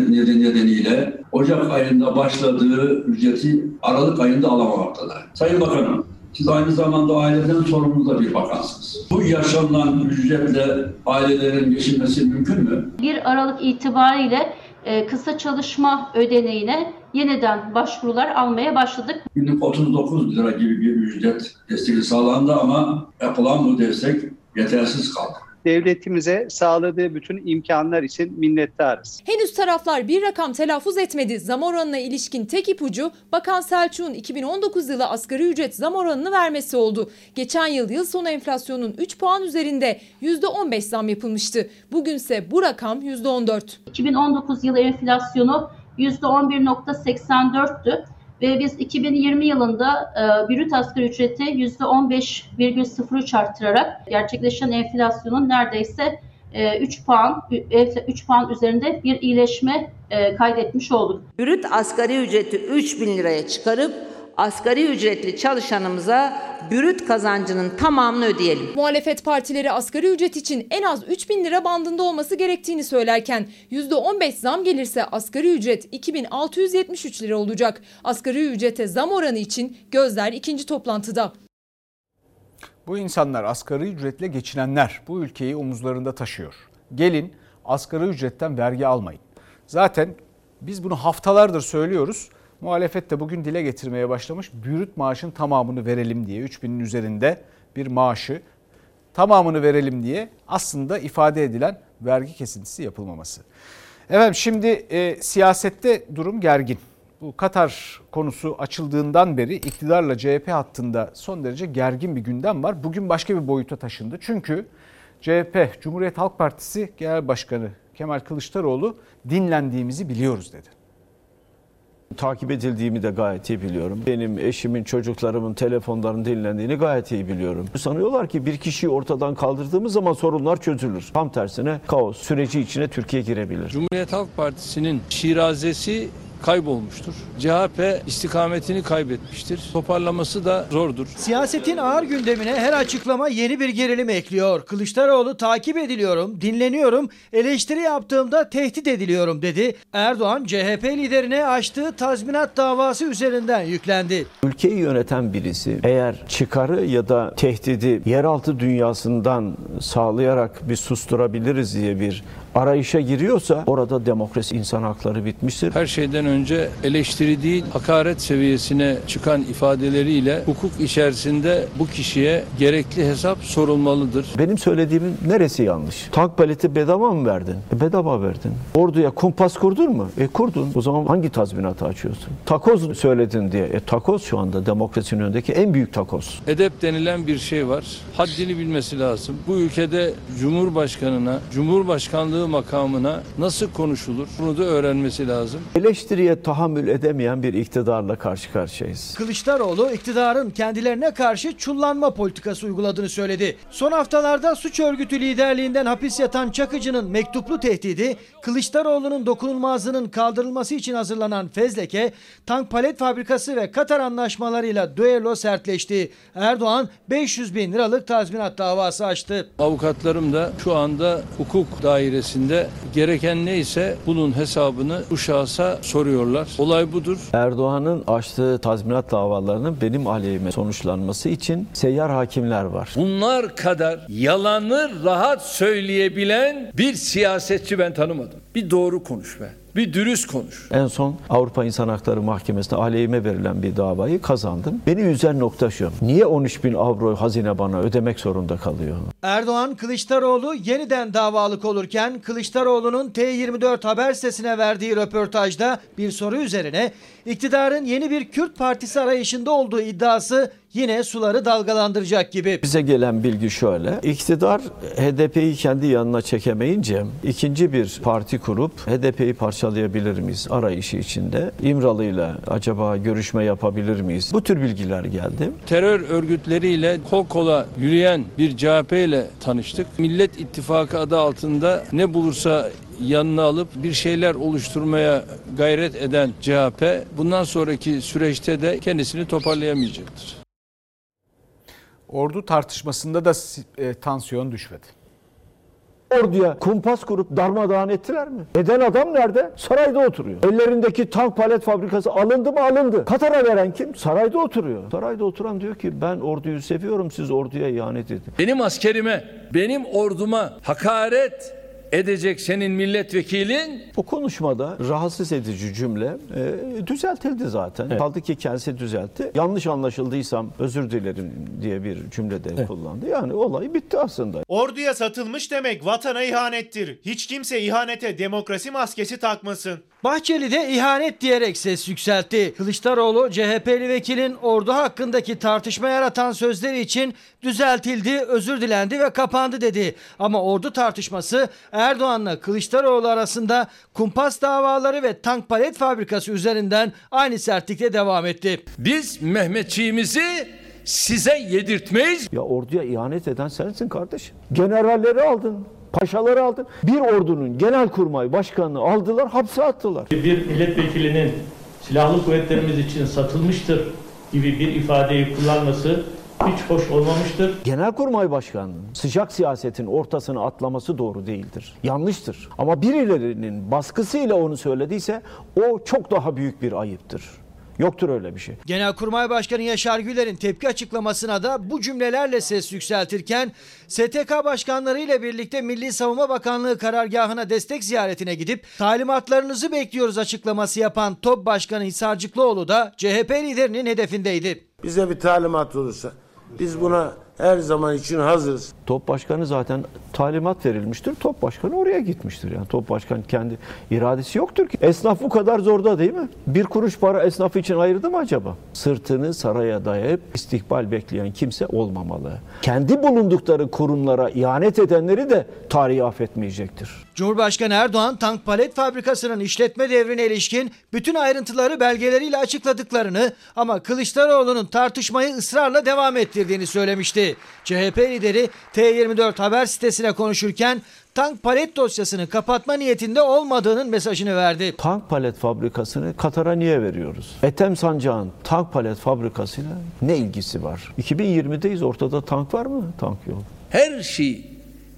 nedeniyle Ocak ayında başladığı ücreti Aralık ayında alamamaktalar. Sayın Bakanım, siz aynı zamanda aileden sorumlu da bir bakansınız. Bu yaşanılan ücretle ailelerin geçinmesi mümkün mü? 1 Aralık itibariyle e, kısa çalışma ödeneğine yeniden başvurular almaya başladık. Günlük 39 lira gibi bir ücret desteği sağlandı ama yapılan bu destek yetersiz kaldı. Devletimize sağladığı bütün imkanlar için minnettarız. Henüz taraflar bir rakam telaffuz etmedi. Zam oranına ilişkin tek ipucu Bakan Selçuk'un 2019 yılı asgari ücret zam oranını vermesi oldu. Geçen yıl yıl sonu enflasyonun 3 puan üzerinde %15 zam yapılmıştı. Bugünse bu rakam %14. 2019 yılı enflasyonu %11.84'tü ve biz 2020 yılında e, brüt asgari ücreti %15,03 arttırarak gerçekleşen enflasyonun neredeyse e, 3 puan 3 puan üzerinde bir iyileşme e, kaydetmiş olduk. Brüt asgari ücreti 3 bin liraya çıkarıp asgari ücretli çalışanımıza brüt kazancının tamamını ödeyelim. Muhalefet partileri asgari ücret için en az 3 bin lira bandında olması gerektiğini söylerken %15 zam gelirse asgari ücret 2673 lira olacak. Asgari ücrete zam oranı için gözler ikinci toplantıda. Bu insanlar asgari ücretle geçinenler bu ülkeyi omuzlarında taşıyor. Gelin asgari ücretten vergi almayın. Zaten biz bunu haftalardır söylüyoruz. Muhalefet de bugün dile getirmeye başlamış. Bürüt maaşın tamamını verelim diye 3000'in üzerinde bir maaşı tamamını verelim diye aslında ifade edilen vergi kesintisi yapılmaması. Efendim şimdi e, siyasette durum gergin. Bu Katar konusu açıldığından beri iktidarla CHP hattında son derece gergin bir gündem var. Bugün başka bir boyuta taşındı. Çünkü CHP Cumhuriyet Halk Partisi Genel Başkanı Kemal Kılıçdaroğlu dinlendiğimizi biliyoruz dedi. Takip edildiğimi de gayet iyi biliyorum. Benim eşimin, çocuklarımın telefonlarının dinlendiğini gayet iyi biliyorum. Sanıyorlar ki bir kişiyi ortadan kaldırdığımız zaman sorunlar çözülür. Tam tersine kaos süreci içine Türkiye girebilir. Cumhuriyet Halk Partisi'nin şirazesi kaybolmuştur. CHP istikametini kaybetmiştir. Toparlaması da zordur. Siyasetin ağır gündemine her açıklama yeni bir gerilim ekliyor. Kılıçdaroğlu takip ediliyorum, dinleniyorum, eleştiri yaptığımda tehdit ediliyorum dedi. Erdoğan CHP liderine açtığı tazminat davası üzerinden yüklendi. Ülkeyi yöneten birisi eğer çıkarı ya da tehdidi yeraltı dünyasından sağlayarak bir susturabiliriz diye bir arayışa giriyorsa orada demokrasi insan hakları bitmiştir. Her şeyden önce eleştiri değil hakaret seviyesine çıkan ifadeleriyle hukuk içerisinde bu kişiye gerekli hesap sorulmalıdır. Benim söylediğimin neresi yanlış? Tank paleti bedava mı verdin? E bedava verdin. Orduya kumpas kurdun mu? E kurdun. O zaman hangi tazminatı açıyorsun? Takoz söyledin diye. E takoz şu anda demokrasinin önündeki en büyük takoz. Edep denilen bir şey var. Haddini bilmesi lazım. Bu ülkede Cumhurbaşkanına, Cumhurbaşkanlığı makamına nasıl konuşulur? Bunu da öğrenmesi lazım. Eleştiriye tahammül edemeyen bir iktidarla karşı karşıyayız. Kılıçdaroğlu iktidarın kendilerine karşı çullanma politikası uyguladığını söyledi. Son haftalarda suç örgütü liderliğinden hapis yatan Çakıcı'nın mektuplu tehdidi, Kılıçdaroğlu'nun dokunulmazlığının kaldırılması için hazırlanan fezleke, tank palet fabrikası ve Katar anlaşmalarıyla düello sertleşti. Erdoğan 500 bin liralık tazminat davası açtı. Avukatlarım da şu anda hukuk dairesinde gereken neyse bunun hesabını bu şahsa soruyorlar. Olay budur. Erdoğan'ın açtığı tazminat davalarının benim aleyhime sonuçlanması için seyyar hakimler var. Bunlar kadar yalanı rahat söyleyebilen bir siyasetçi ben tanımadım. Bir doğru konuş be. Bir dürüst konuş. En son Avrupa İnsan Hakları Mahkemesi'nde aleyhime verilen bir davayı kazandım. Beni üzen nokta şu. Niye 13 bin avro hazine bana ödemek zorunda kalıyor? Erdoğan Kılıçdaroğlu yeniden davalık olurken Kılıçdaroğlu'nun T24 haber sitesine verdiği röportajda bir soru üzerine iktidarın yeni bir Kürt partisi arayışında olduğu iddiası yine suları dalgalandıracak gibi. Bize gelen bilgi şöyle. İktidar HDP'yi kendi yanına çekemeyince ikinci bir parti kurup HDP'yi parçalayabilir miyiz arayışı içinde? İmralı'yla acaba görüşme yapabilir miyiz? Bu tür bilgiler geldi. Terör örgütleriyle kol kola yürüyen bir CHP ile tanıştık. Millet İttifakı adı altında ne bulursa yanına alıp bir şeyler oluşturmaya gayret eden CHP bundan sonraki süreçte de kendisini toparlayamayacaktır. Ordu tartışmasında da e, tansiyon düşmedi. Orduya kumpas kurup darmadağın ettiler mi? Eden adam nerede? Sarayda oturuyor. Ellerindeki tank palet fabrikası alındı mı alındı. Katar'a veren kim? Sarayda oturuyor. Sarayda oturan diyor ki ben orduyu seviyorum siz orduya ihanet edin. Benim askerime, benim orduma hakaret edecek senin milletvekilin O konuşmada rahatsız edici cümle e, düzeltildi zaten. Kaldı ki kendisi düzeltti. Yanlış anlaşıldıysam özür dilerim diye bir cümlede kullandı. Yani olay bitti aslında. Orduya satılmış demek vatana ihanettir. Hiç kimse ihanete demokrasi maskesi takmasın. Bahçeli de ihanet diyerek ses yükseltti. Kılıçdaroğlu CHP'li vekilin ordu hakkındaki tartışma yaratan sözleri için düzeltildi, özür dilendi ve kapandı dedi. Ama ordu tartışması Erdoğan'la Kılıçdaroğlu arasında kumpas davaları ve tank palet fabrikası üzerinden aynı sertlikle devam etti. biz Mehmetçiğimizi size yedirtmeyiz. Ya orduya ihanet eden sensin kardeşim. Generalleri aldın. Paşaları aldın. Bir ordunun genelkurmay başkanını aldılar, hapse attılar. bir milletvekilinin silahlı kuvvetlerimiz için satılmıştır gibi bir ifadeyi kullanması hiç hoş olmamıştır. Genelkurmay Başkanı'nın sıcak siyasetin ortasına atlaması doğru değildir. Yanlıştır. Ama birilerinin baskısıyla onu söylediyse o çok daha büyük bir ayıptır. Yoktur öyle bir şey. Genelkurmay Başkanı Yaşar Güler'in tepki açıklamasına da bu cümlelerle ses yükseltirken STK başkanları ile birlikte Milli Savunma Bakanlığı karargahına destek ziyaretine gidip talimatlarınızı bekliyoruz açıklaması yapan TOP Başkanı Hisarcıklıoğlu da CHP liderinin hedefindeydi. Bize bir talimat olursa biz buna her zaman için hazırız. Top başkanı zaten talimat verilmiştir. Top başkanı oraya gitmiştir. Yani top başkan kendi iradesi yoktur ki. Esnaf bu kadar zorda değil mi? Bir kuruş para esnaf için ayırdı mı acaba? Sırtını saraya dayayıp istikbal bekleyen kimse olmamalı. Kendi bulundukları kurumlara ihanet edenleri de tarihi affetmeyecektir. Cumhurbaşkanı Erdoğan tank palet fabrikasının işletme devrine ilişkin bütün ayrıntıları belgeleriyle açıkladıklarını ama Kılıçdaroğlu'nun tartışmayı ısrarla devam ettirdiğini söylemişti. CHP lideri T24 haber sitesine konuşurken tank palet dosyasını kapatma niyetinde olmadığının mesajını verdi. Tank palet fabrikasını Katar'a niye veriyoruz? Ethem Sancak'ın tank palet fabrikasıyla ne ilgisi var? 2020'deyiz ortada tank var mı? Tank yok. Her şeyi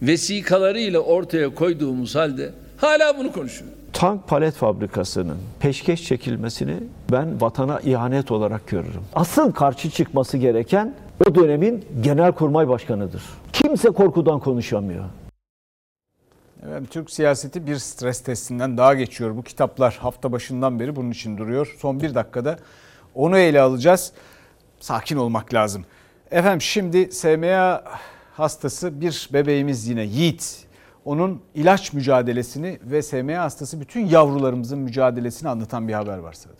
vesikalarıyla ortaya koyduğumuz halde hala bunu konuşuyor. Tank palet fabrikasının peşkeş çekilmesini ben vatana ihanet olarak görürüm. Asıl karşı çıkması gereken o dönemin genelkurmay başkanıdır. Kimse korkudan konuşamıyor. Evet, Türk siyaseti bir stres testinden daha geçiyor. Bu kitaplar hafta başından beri bunun için duruyor. Son bir dakikada onu ele alacağız. Sakin olmak lazım. Efendim şimdi SMA hastası bir bebeğimiz yine Yiğit. Onun ilaç mücadelesini ve SMA hastası bütün yavrularımızın mücadelesini anlatan bir haber var sırada.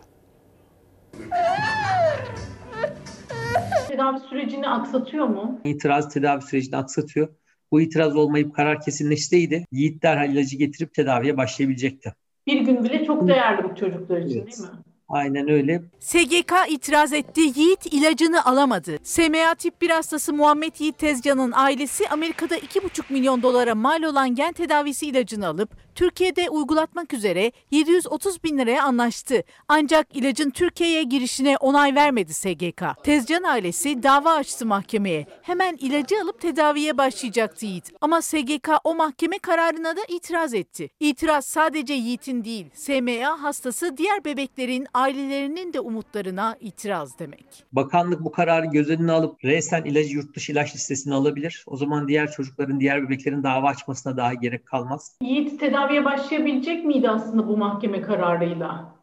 Tedavi sürecini aksatıyor mu? İtiraz tedavi sürecini aksatıyor. Bu itiraz olmayıp karar kesinleşseydi Yiğit derhal ilacı getirip tedaviye başlayabilecekti. Bir gün bile çok değerli bu çocuklar için Evet. değil mi? Aynen öyle. SGK itiraz etti. Yiğit ilacını alamadı. SMA tip 1 hastası Muhammed Yiğit Tezcan'ın ailesi Amerika'da 2,5 milyon dolara mal olan gen tedavisi ilacını alıp Türkiye'de uygulatmak üzere 730 bin liraya anlaştı. Ancak ilacın Türkiye'ye girişine onay vermedi SGK. Tezcan ailesi dava açtı mahkemeye. Hemen ilacı alıp tedaviye başlayacaktı Yiğit. Ama SGK o mahkeme kararına da itiraz etti. İtiraz sadece Yiğit'in değil, SMA hastası diğer bebeklerin ailelerinin de umutlarına itiraz demek. Bakanlık bu kararı göz önüne alıp resen ilacı yurt dışı ilaç listesine alabilir. O zaman diğer çocukların, diğer bebeklerin dava açmasına daha gerek kalmaz. Yiğit tedaviye başlayabilecek miydi aslında bu mahkeme kararıyla?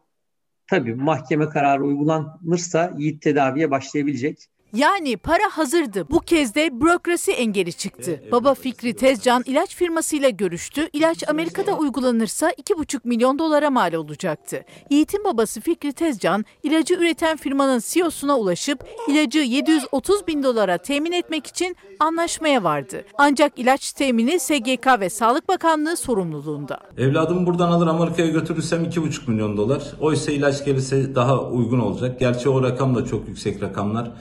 Tabii mahkeme kararı uygulanırsa Yiğit tedaviye başlayabilecek. Yani para hazırdı. Bu kez de bürokrasi engeli çıktı. Baba Fikri Tezcan ilaç firmasıyla görüştü. İlaç Amerika'da uygulanırsa 2,5 milyon dolara mal olacaktı. Yiğit'in babası Fikri Tezcan ilacı üreten firmanın CEO'suna ulaşıp ilacı 730 bin dolara temin etmek için anlaşmaya vardı. Ancak ilaç temini SGK ve Sağlık Bakanlığı sorumluluğunda. Evladımı buradan alır Amerika'ya götürürsem 2,5 milyon dolar. Oysa ilaç gelirse daha uygun olacak. Gerçi o rakam da çok yüksek rakamlar.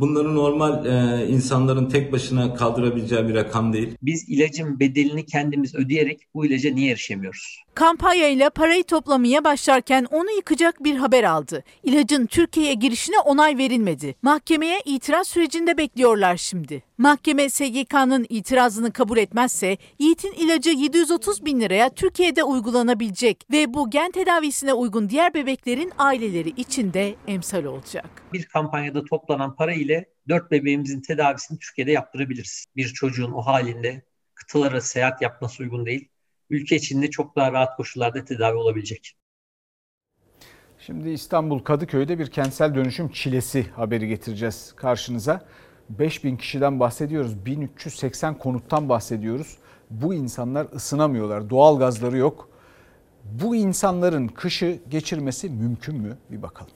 Bunları normal e, insanların tek başına kaldırabileceği bir rakam değil. Biz ilacın bedelini kendimiz ödeyerek bu ilaca niye erişemiyoruz? Kampanyayla parayı toplamaya başlarken onu yıkacak bir haber aldı. İlacın Türkiye'ye girişine onay verilmedi. Mahkemeye itiraz sürecinde bekliyorlar şimdi. Mahkeme SGK'nın itirazını kabul etmezse Yiğit'in ilacı 730 bin liraya Türkiye'de uygulanabilecek ve bu gen tedavisine uygun diğer bebeklerin aileleri için de emsal olacak. Bir kampanyada toplanan para ile 4 bebeğimizin tedavisini Türkiye'de yaptırabiliriz. Bir çocuğun o halinde kıtalara seyahat yapması uygun değil. Ülke içinde çok daha rahat koşullarda tedavi olabilecek. Şimdi İstanbul Kadıköy'de bir kentsel dönüşüm çilesi haberi getireceğiz karşınıza. 5000 kişiden bahsediyoruz. 1380 konuttan bahsediyoruz. Bu insanlar ısınamıyorlar. Doğal gazları yok. Bu insanların kışı geçirmesi mümkün mü? Bir bakalım.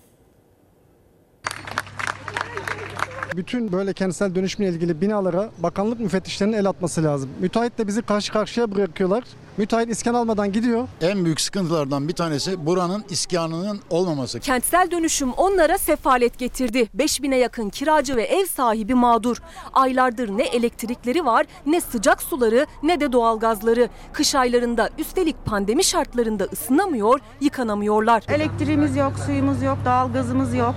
Bütün böyle kentsel dönüşümle ilgili binalara bakanlık müfettişlerinin el atması lazım. Müteahhitle bizi karşı karşıya bırakıyorlar. Müteahhit iskan almadan gidiyor. En büyük sıkıntılardan bir tanesi buranın iskanının olmaması. Kentsel dönüşüm onlara sefalet getirdi. 5000'e yakın kiracı ve ev sahibi mağdur. Aylardır ne elektrikleri var, ne sıcak suları, ne de doğalgazları. Kış aylarında üstelik pandemi şartlarında ısınamıyor, yıkanamıyorlar. Elektriğimiz yok, suyumuz yok, doğalgazımız yok.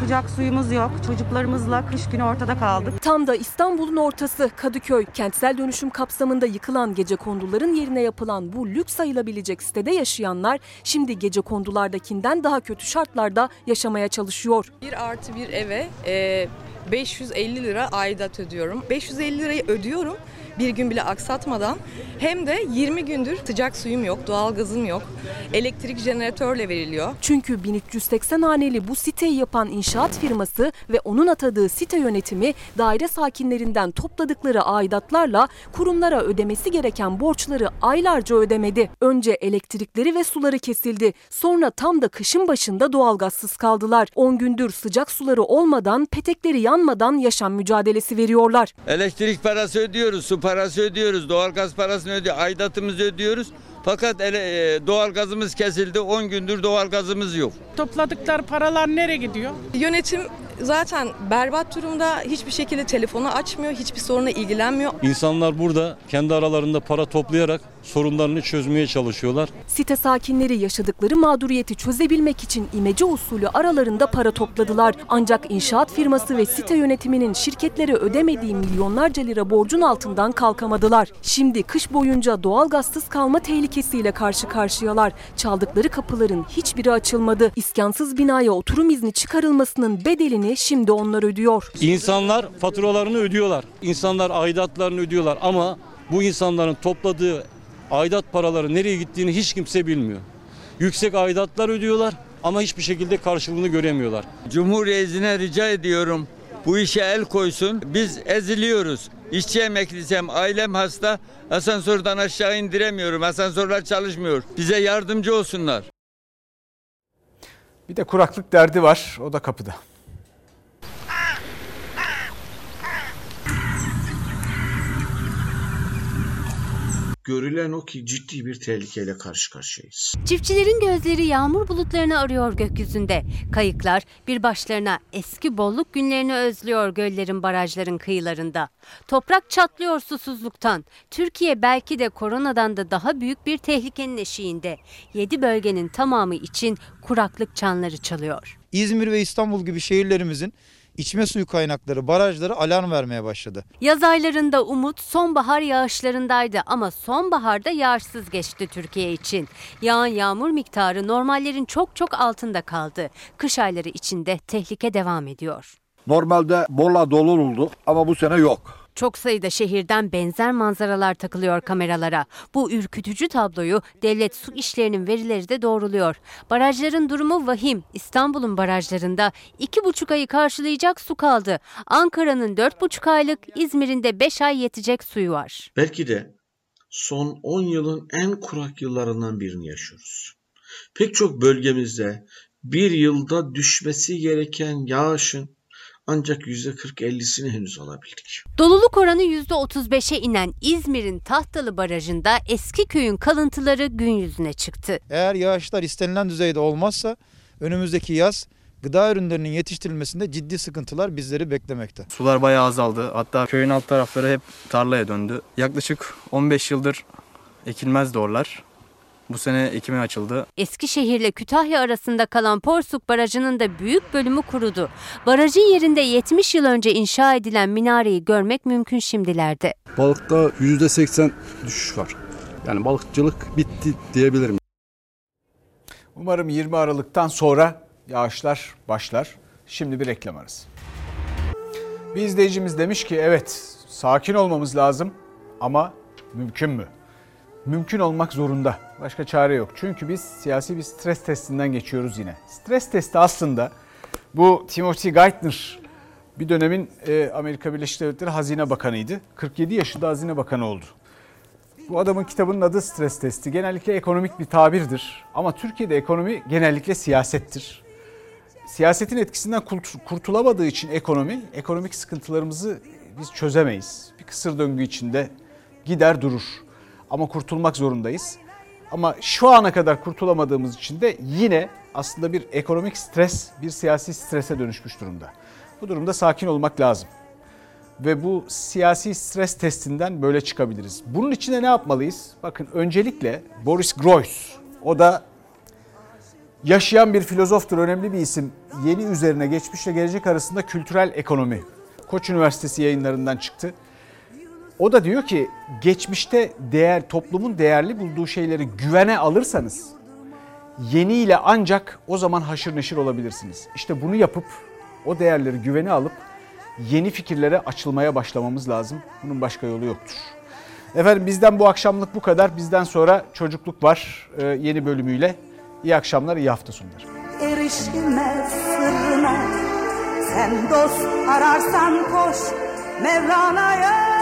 Sıcak suyumuz yok. Çocuklarımızla kış günü ortada kaldık. Tam da İstanbul'un ortası Kadıköy. Kentsel dönüşüm kapsamında yıkılan gece konduların yerine yapılan bu lüks sayılabilecek sitede yaşayanlar şimdi gece kondulardakinden daha kötü şartlarda yaşamaya çalışıyor. Bir artı bir eve e, 550 lira aidat ödüyorum. 550 lirayı ödüyorum bir gün bile aksatmadan. Hem de 20 gündür sıcak suyum yok, doğalgazım yok. Elektrik jeneratörle veriliyor. Çünkü 1380 haneli bu siteyi yapan inşaat firması ve onun atadığı site yönetimi daire sakinlerinden topladıkları aidatlarla kurumlara ödemesi gereken borçları aylarca ödemedi. Önce elektrikleri ve suları kesildi. Sonra tam da kışın başında doğalgazsız kaldılar. 10 gündür sıcak suları olmadan, petekleri yanmadan yaşam mücadelesi veriyorlar. Elektrik parası ödüyoruz, su parası ödüyoruz, doğalgaz parasını ödüyoruz, aidatımızı ödüyoruz. Fakat ele, e, doğalgazımız kesildi. 10 gündür doğalgazımız yok. Topladıkları paralar nereye gidiyor? Yönetim zaten berbat durumda. Hiçbir şekilde telefonu açmıyor, hiçbir soruna ilgilenmiyor. İnsanlar burada kendi aralarında para toplayarak sorunlarını çözmeye çalışıyorlar. Site sakinleri yaşadıkları mağduriyeti çözebilmek için imece usulü aralarında para topladılar. Ancak inşaat firması ve site yönetiminin şirketlere ödemediği milyonlarca lira borcun altından kalkamadılar. Şimdi kış boyunca doğalgazsız kalma tehlikesiyle karşı karşıyalar. Çaldıkları kapıların hiçbiri açılmadı. İskansız binaya oturum izni çıkarılmasının bedelini şimdi onlar ödüyor. İnsanlar faturalarını ödüyorlar. İnsanlar aidatlarını ödüyorlar ama bu insanların topladığı aidat paraları nereye gittiğini hiç kimse bilmiyor. Yüksek aidatlar ödüyorlar ama hiçbir şekilde karşılığını göremiyorlar. Cumhuriyetine rica ediyorum bu işe el koysun. Biz eziliyoruz. İşçi emeklisem, ailem hasta. Asansörden aşağı indiremiyorum. Asansörler çalışmıyor. Bize yardımcı olsunlar. Bir de kuraklık derdi var. O da kapıda. Görülen o ki ciddi bir tehlikeyle karşı karşıyayız. Çiftçilerin gözleri yağmur bulutlarını arıyor gökyüzünde. Kayıklar bir başlarına eski bolluk günlerini özlüyor göllerin barajların kıyılarında. Toprak çatlıyor susuzluktan. Türkiye belki de koronadan da daha büyük bir tehlikenin eşiğinde. 7 bölgenin tamamı için kuraklık çanları çalıyor. İzmir ve İstanbul gibi şehirlerimizin içme suyu kaynakları, barajları alarm vermeye başladı. Yaz aylarında umut sonbahar yağışlarındaydı ama sonbaharda yağışsız geçti Türkiye için. Yağan yağmur miktarı normallerin çok çok altında kaldı. Kış ayları içinde tehlike devam ediyor. Normalde Bola dolu oldu ama bu sene yok. Çok sayıda şehirden benzer manzaralar takılıyor kameralara. Bu ürkütücü tabloyu devlet su işlerinin verileri de doğruluyor. Barajların durumu vahim. İstanbul'un barajlarında iki buçuk ayı karşılayacak su kaldı. Ankara'nın dört buçuk aylık, İzmir'in de beş ay yetecek suyu var. Belki de son 10 yılın en kurak yıllarından birini yaşıyoruz. Pek çok bölgemizde bir yılda düşmesi gereken yağışın ancak %40-50'sini henüz alabildik. Doluluk oranı %35'e inen İzmir'in Tahtalı Barajı'nda eski köyün kalıntıları gün yüzüne çıktı. Eğer yağışlar istenilen düzeyde olmazsa önümüzdeki yaz gıda ürünlerinin yetiştirilmesinde ciddi sıkıntılar bizleri beklemekte. Sular bayağı azaldı. Hatta köyün alt tarafları hep tarlaya döndü. Yaklaşık 15 yıldır ekilmez doğrular. Bu sene ekime açıldı. Eskişehir ile Kütahya arasında kalan Porsuk Barajı'nın da büyük bölümü kurudu. Barajın yerinde 70 yıl önce inşa edilen minareyi görmek mümkün şimdilerde. Balıkta %80 düşüş var. Yani balıkçılık bitti diyebilirim. Umarım 20 Aralık'tan sonra yağışlar başlar. Şimdi bir reklam arası. Bir izleyicimiz demiş ki evet sakin olmamız lazım ama mümkün mü? Mümkün olmak zorunda. Başka çare yok. Çünkü biz siyasi bir stres testinden geçiyoruz yine. Stres testi aslında bu Timothy Geithner bir dönemin e, Amerika Birleşik Devletleri Hazine Bakanıydı. 47 yaşında Hazine Bakanı oldu. Bu adamın kitabının adı stres testi. Genellikle ekonomik bir tabirdir. Ama Türkiye'de ekonomi genellikle siyasettir. Siyasetin etkisinden kurtulamadığı için ekonomi, ekonomik sıkıntılarımızı biz çözemeyiz. Bir kısır döngü içinde gider durur. Ama kurtulmak zorundayız. Ama şu ana kadar kurtulamadığımız için de yine aslında bir ekonomik stres, bir siyasi strese dönüşmüş durumda. Bu durumda sakin olmak lazım. Ve bu siyasi stres testinden böyle çıkabiliriz. Bunun için de ne yapmalıyız? Bakın öncelikle Boris Groys, o da yaşayan bir filozoftur, önemli bir isim. Yeni üzerine geçmişle gelecek arasında kültürel ekonomi. Koç Üniversitesi yayınlarından çıktı. O da diyor ki geçmişte değer toplumun değerli bulduğu şeyleri güvene alırsanız yeniyle ancak o zaman haşır neşir olabilirsiniz. İşte bunu yapıp o değerleri güvene alıp yeni fikirlere açılmaya başlamamız lazım. Bunun başka yolu yoktur. Efendim bizden bu akşamlık bu kadar. Bizden sonra çocukluk var ee, yeni bölümüyle. İyi akşamlar, iyi hafta sonları. Erişilmez sırrına sen dost ararsan koş Mevlana'ya